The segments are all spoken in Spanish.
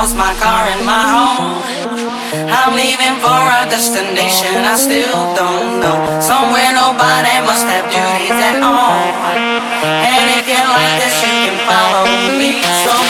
Lost my car and my home. I'm leaving for a destination I still don't know. Somewhere nobody must have duties at all. And if you like this, you can follow me. So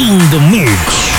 in the mix.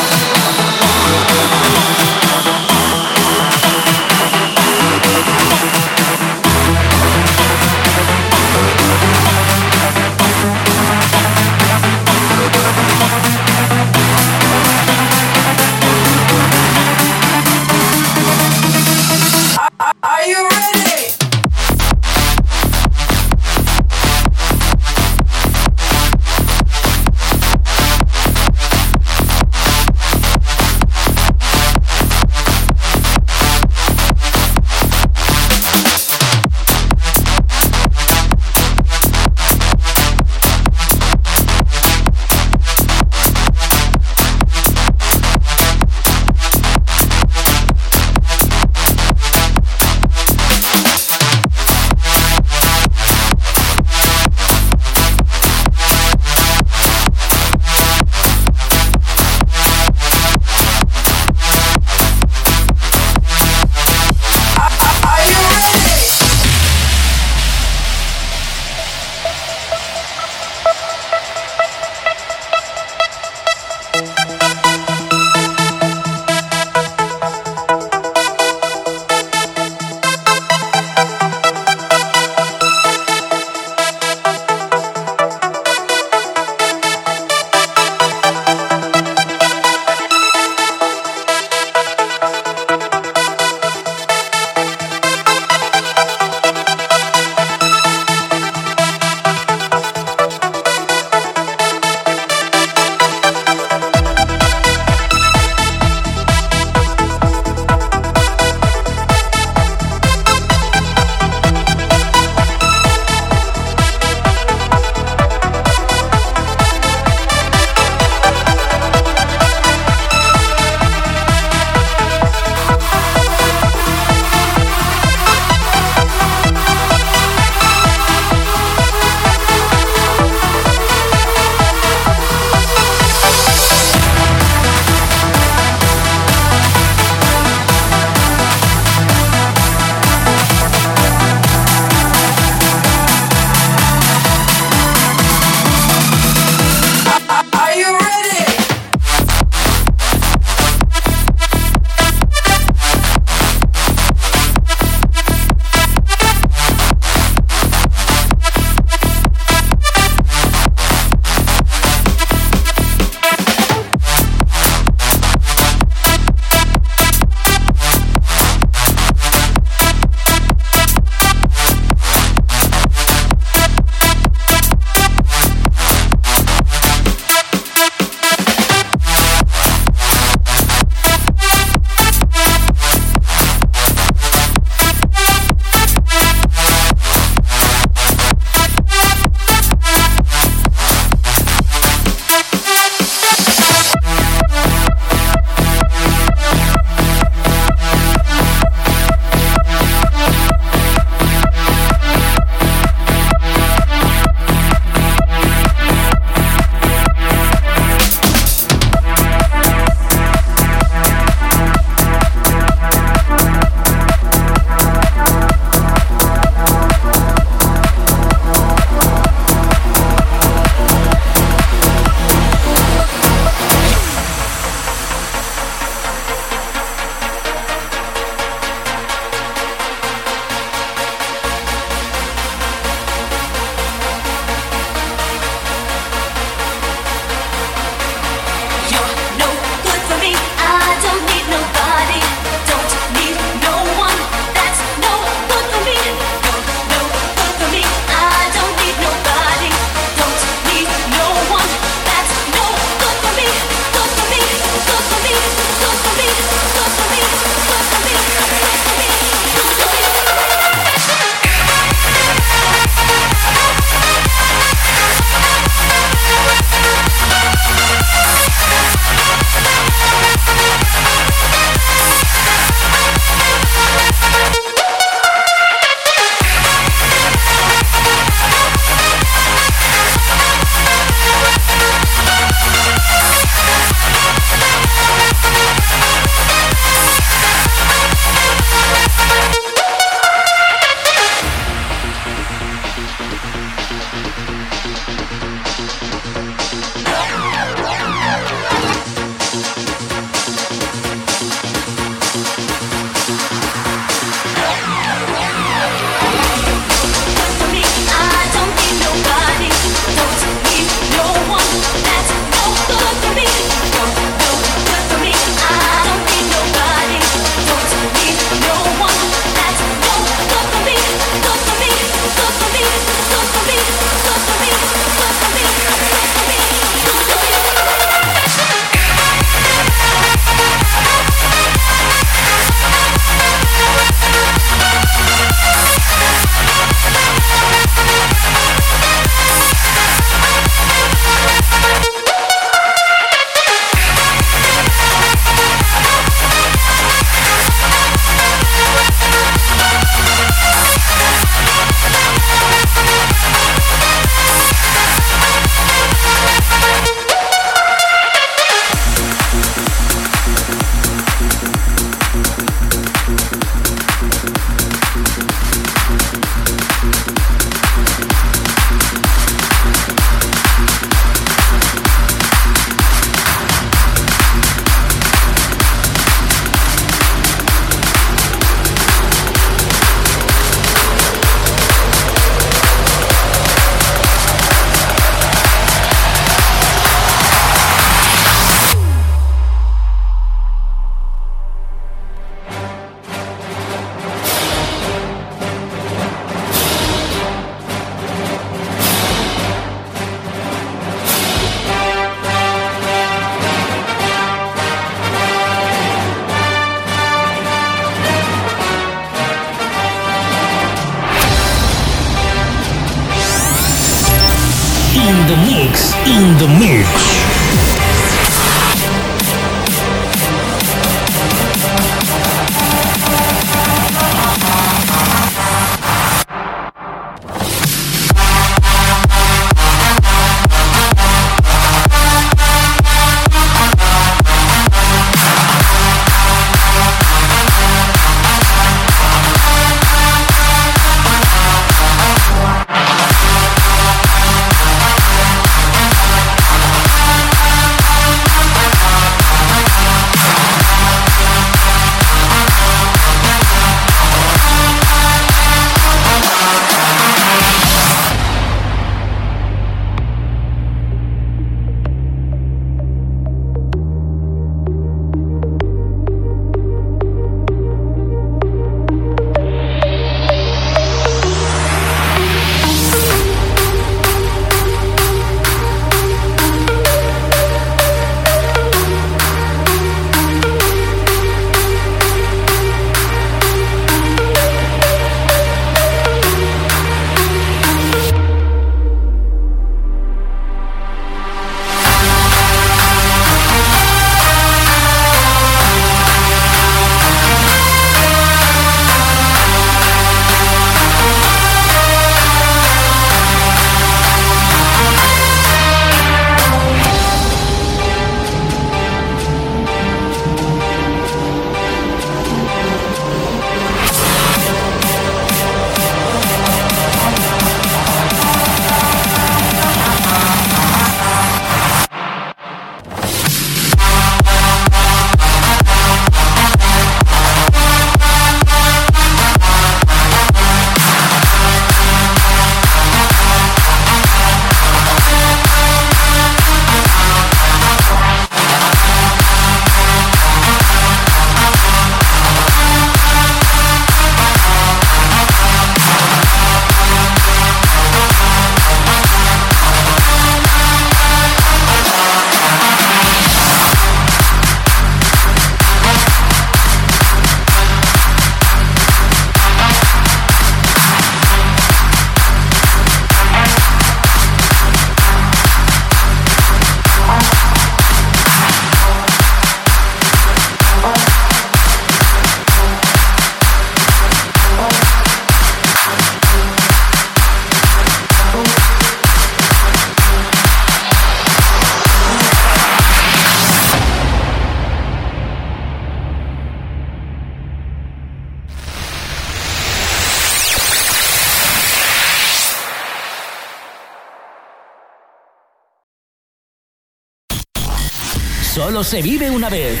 Solo se vive una vez.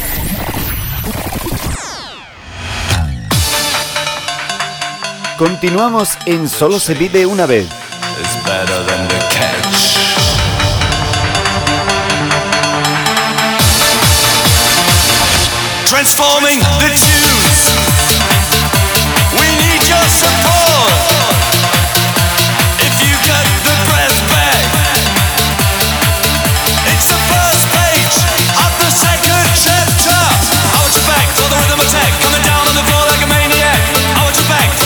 Continuamos en Solo se vive una vez. Transforming the tunes. We need your support. Back for the rhythm attack, coming down on the floor like a maniac. I want you back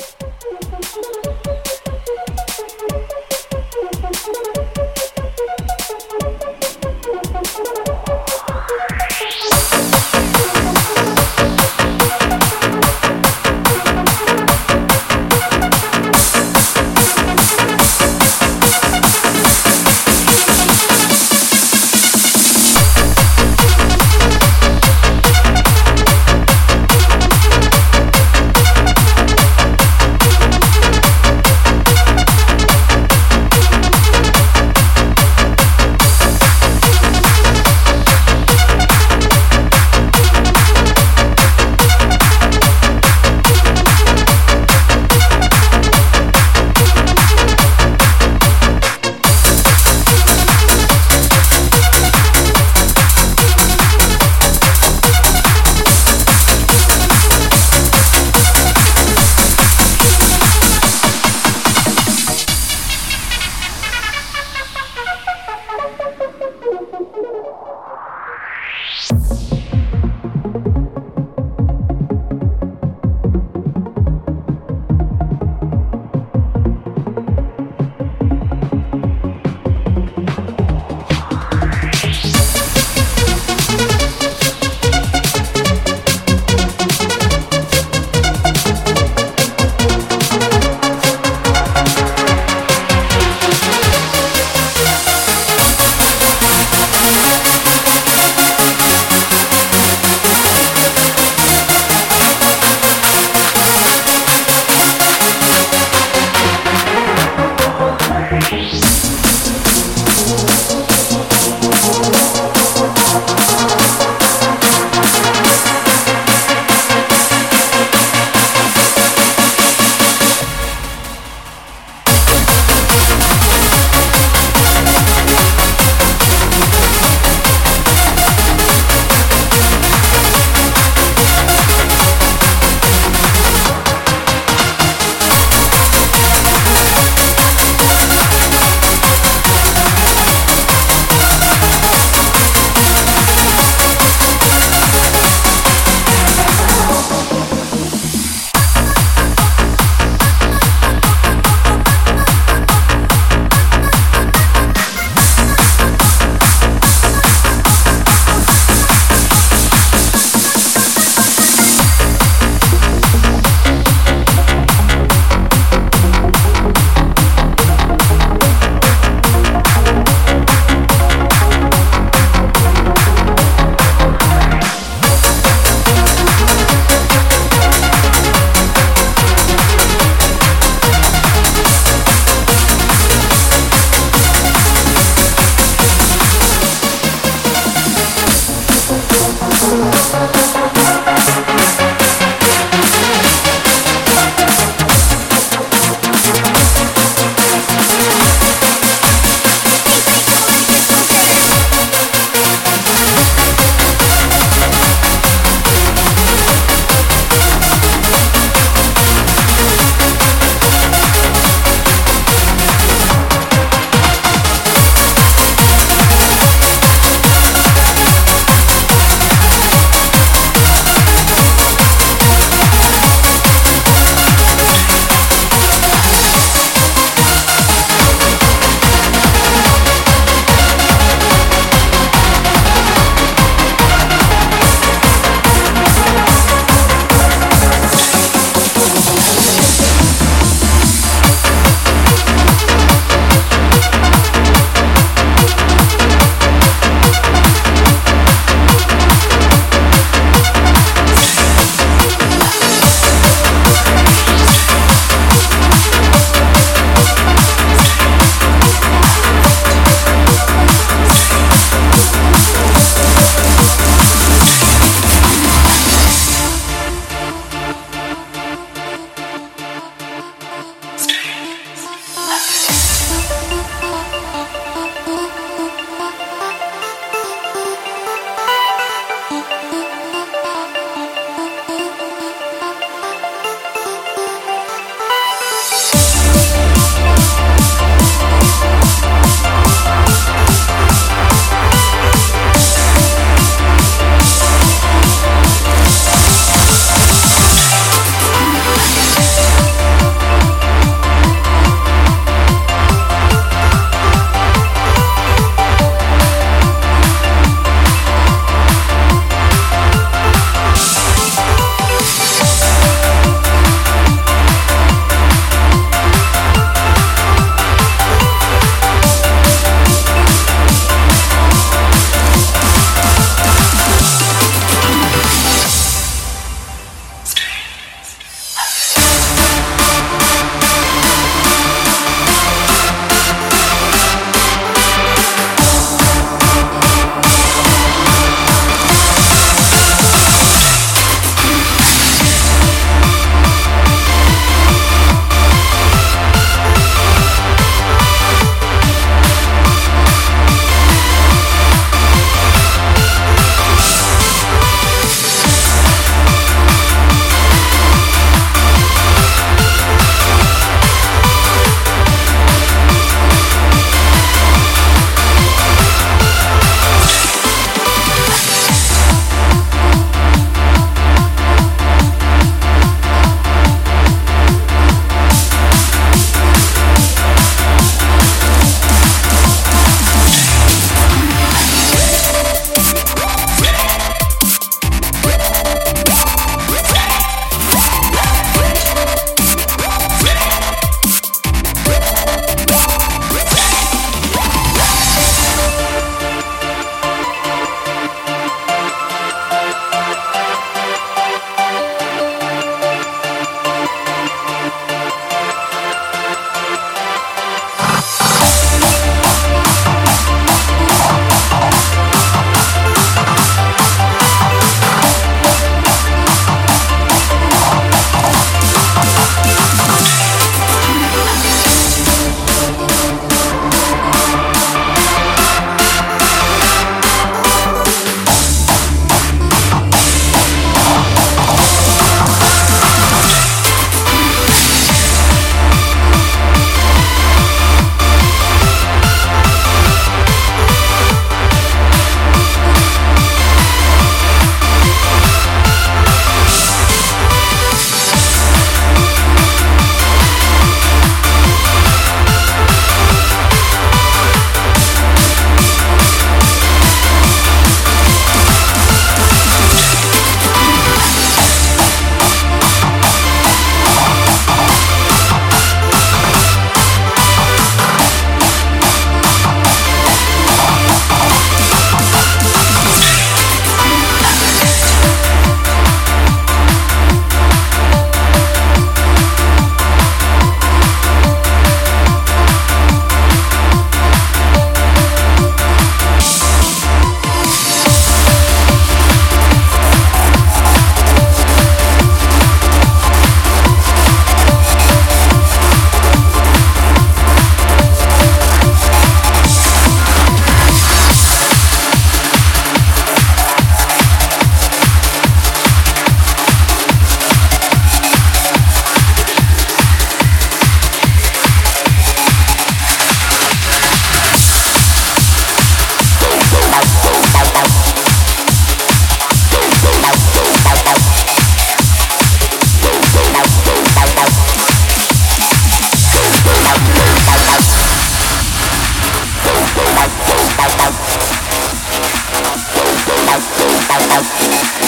love.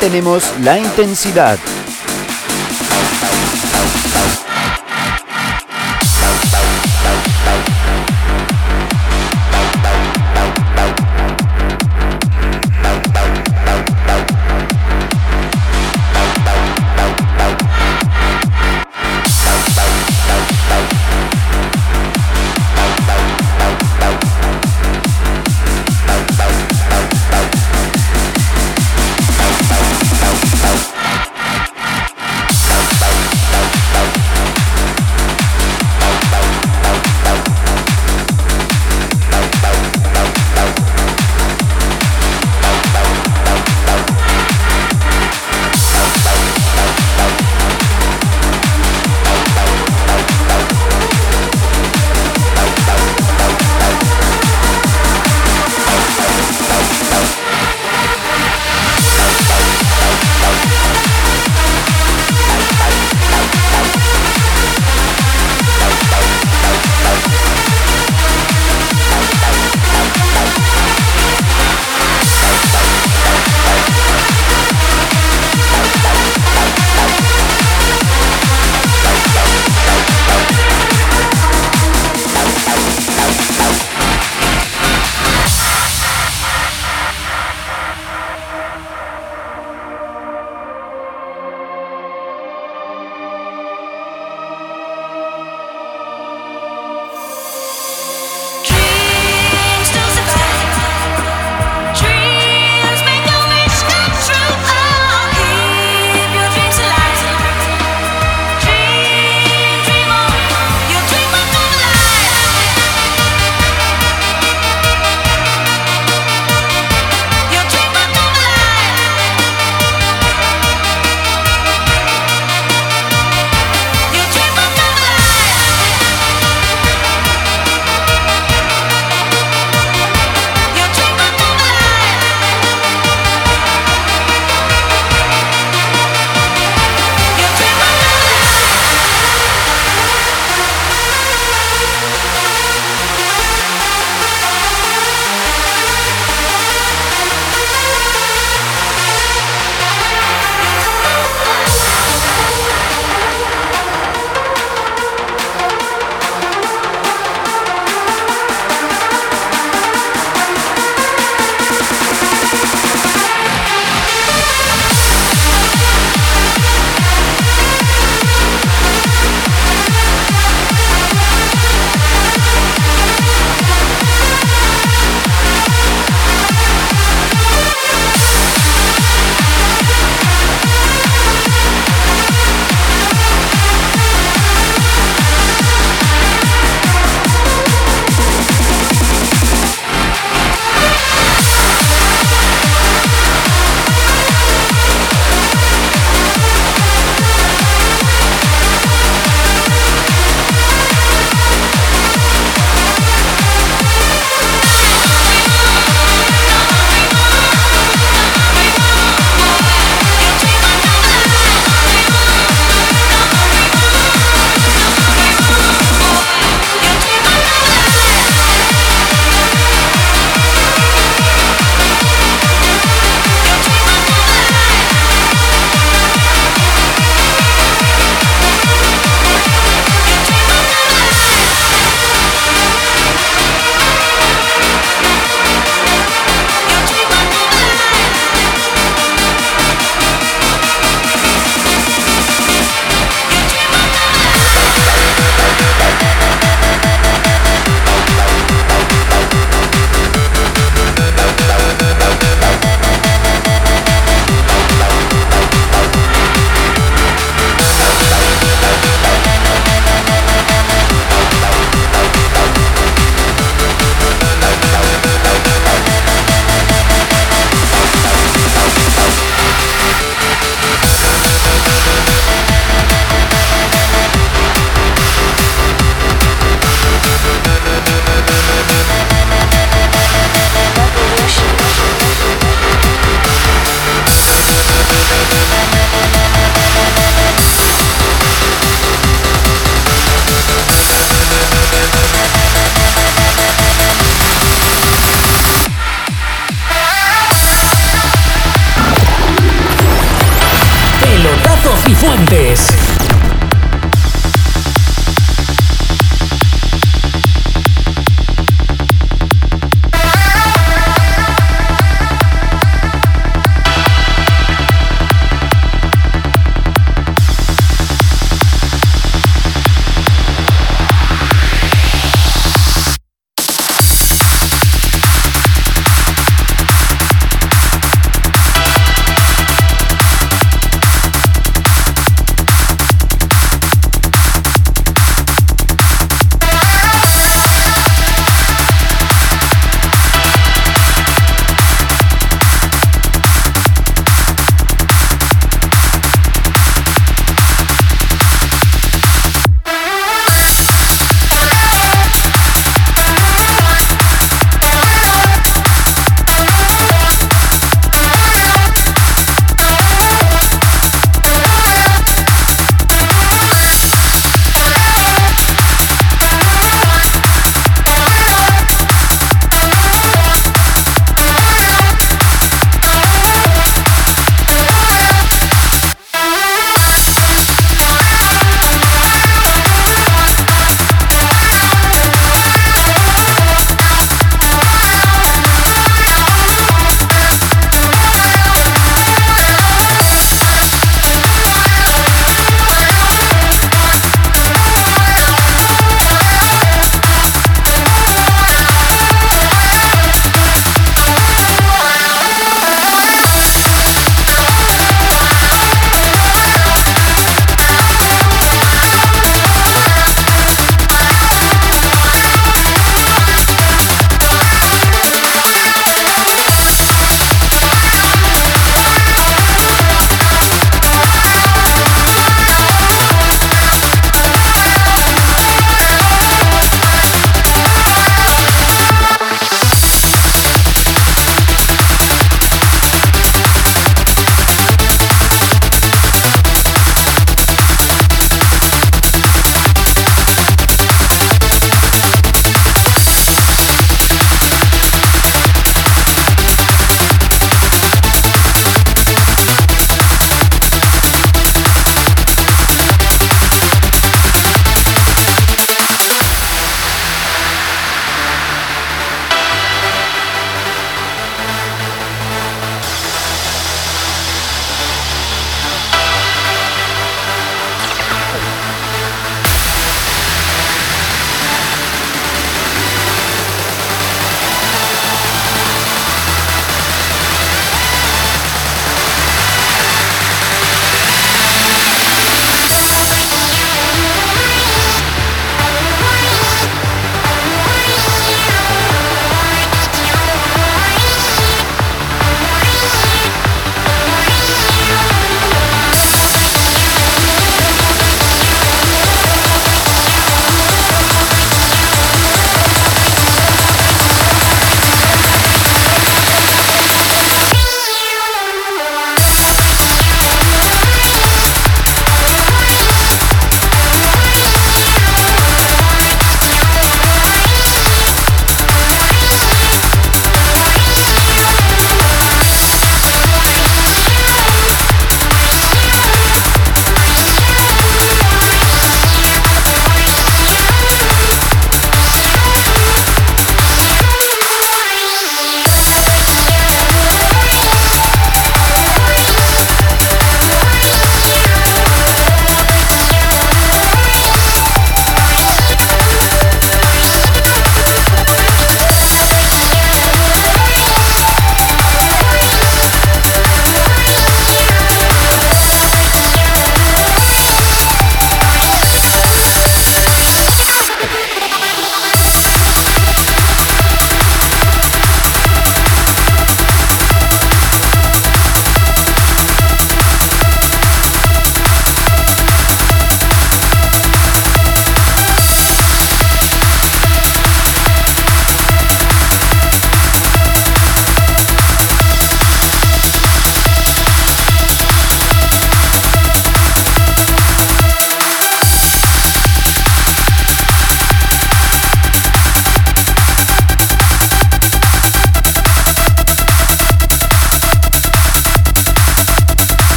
Mantenemos la intensidad.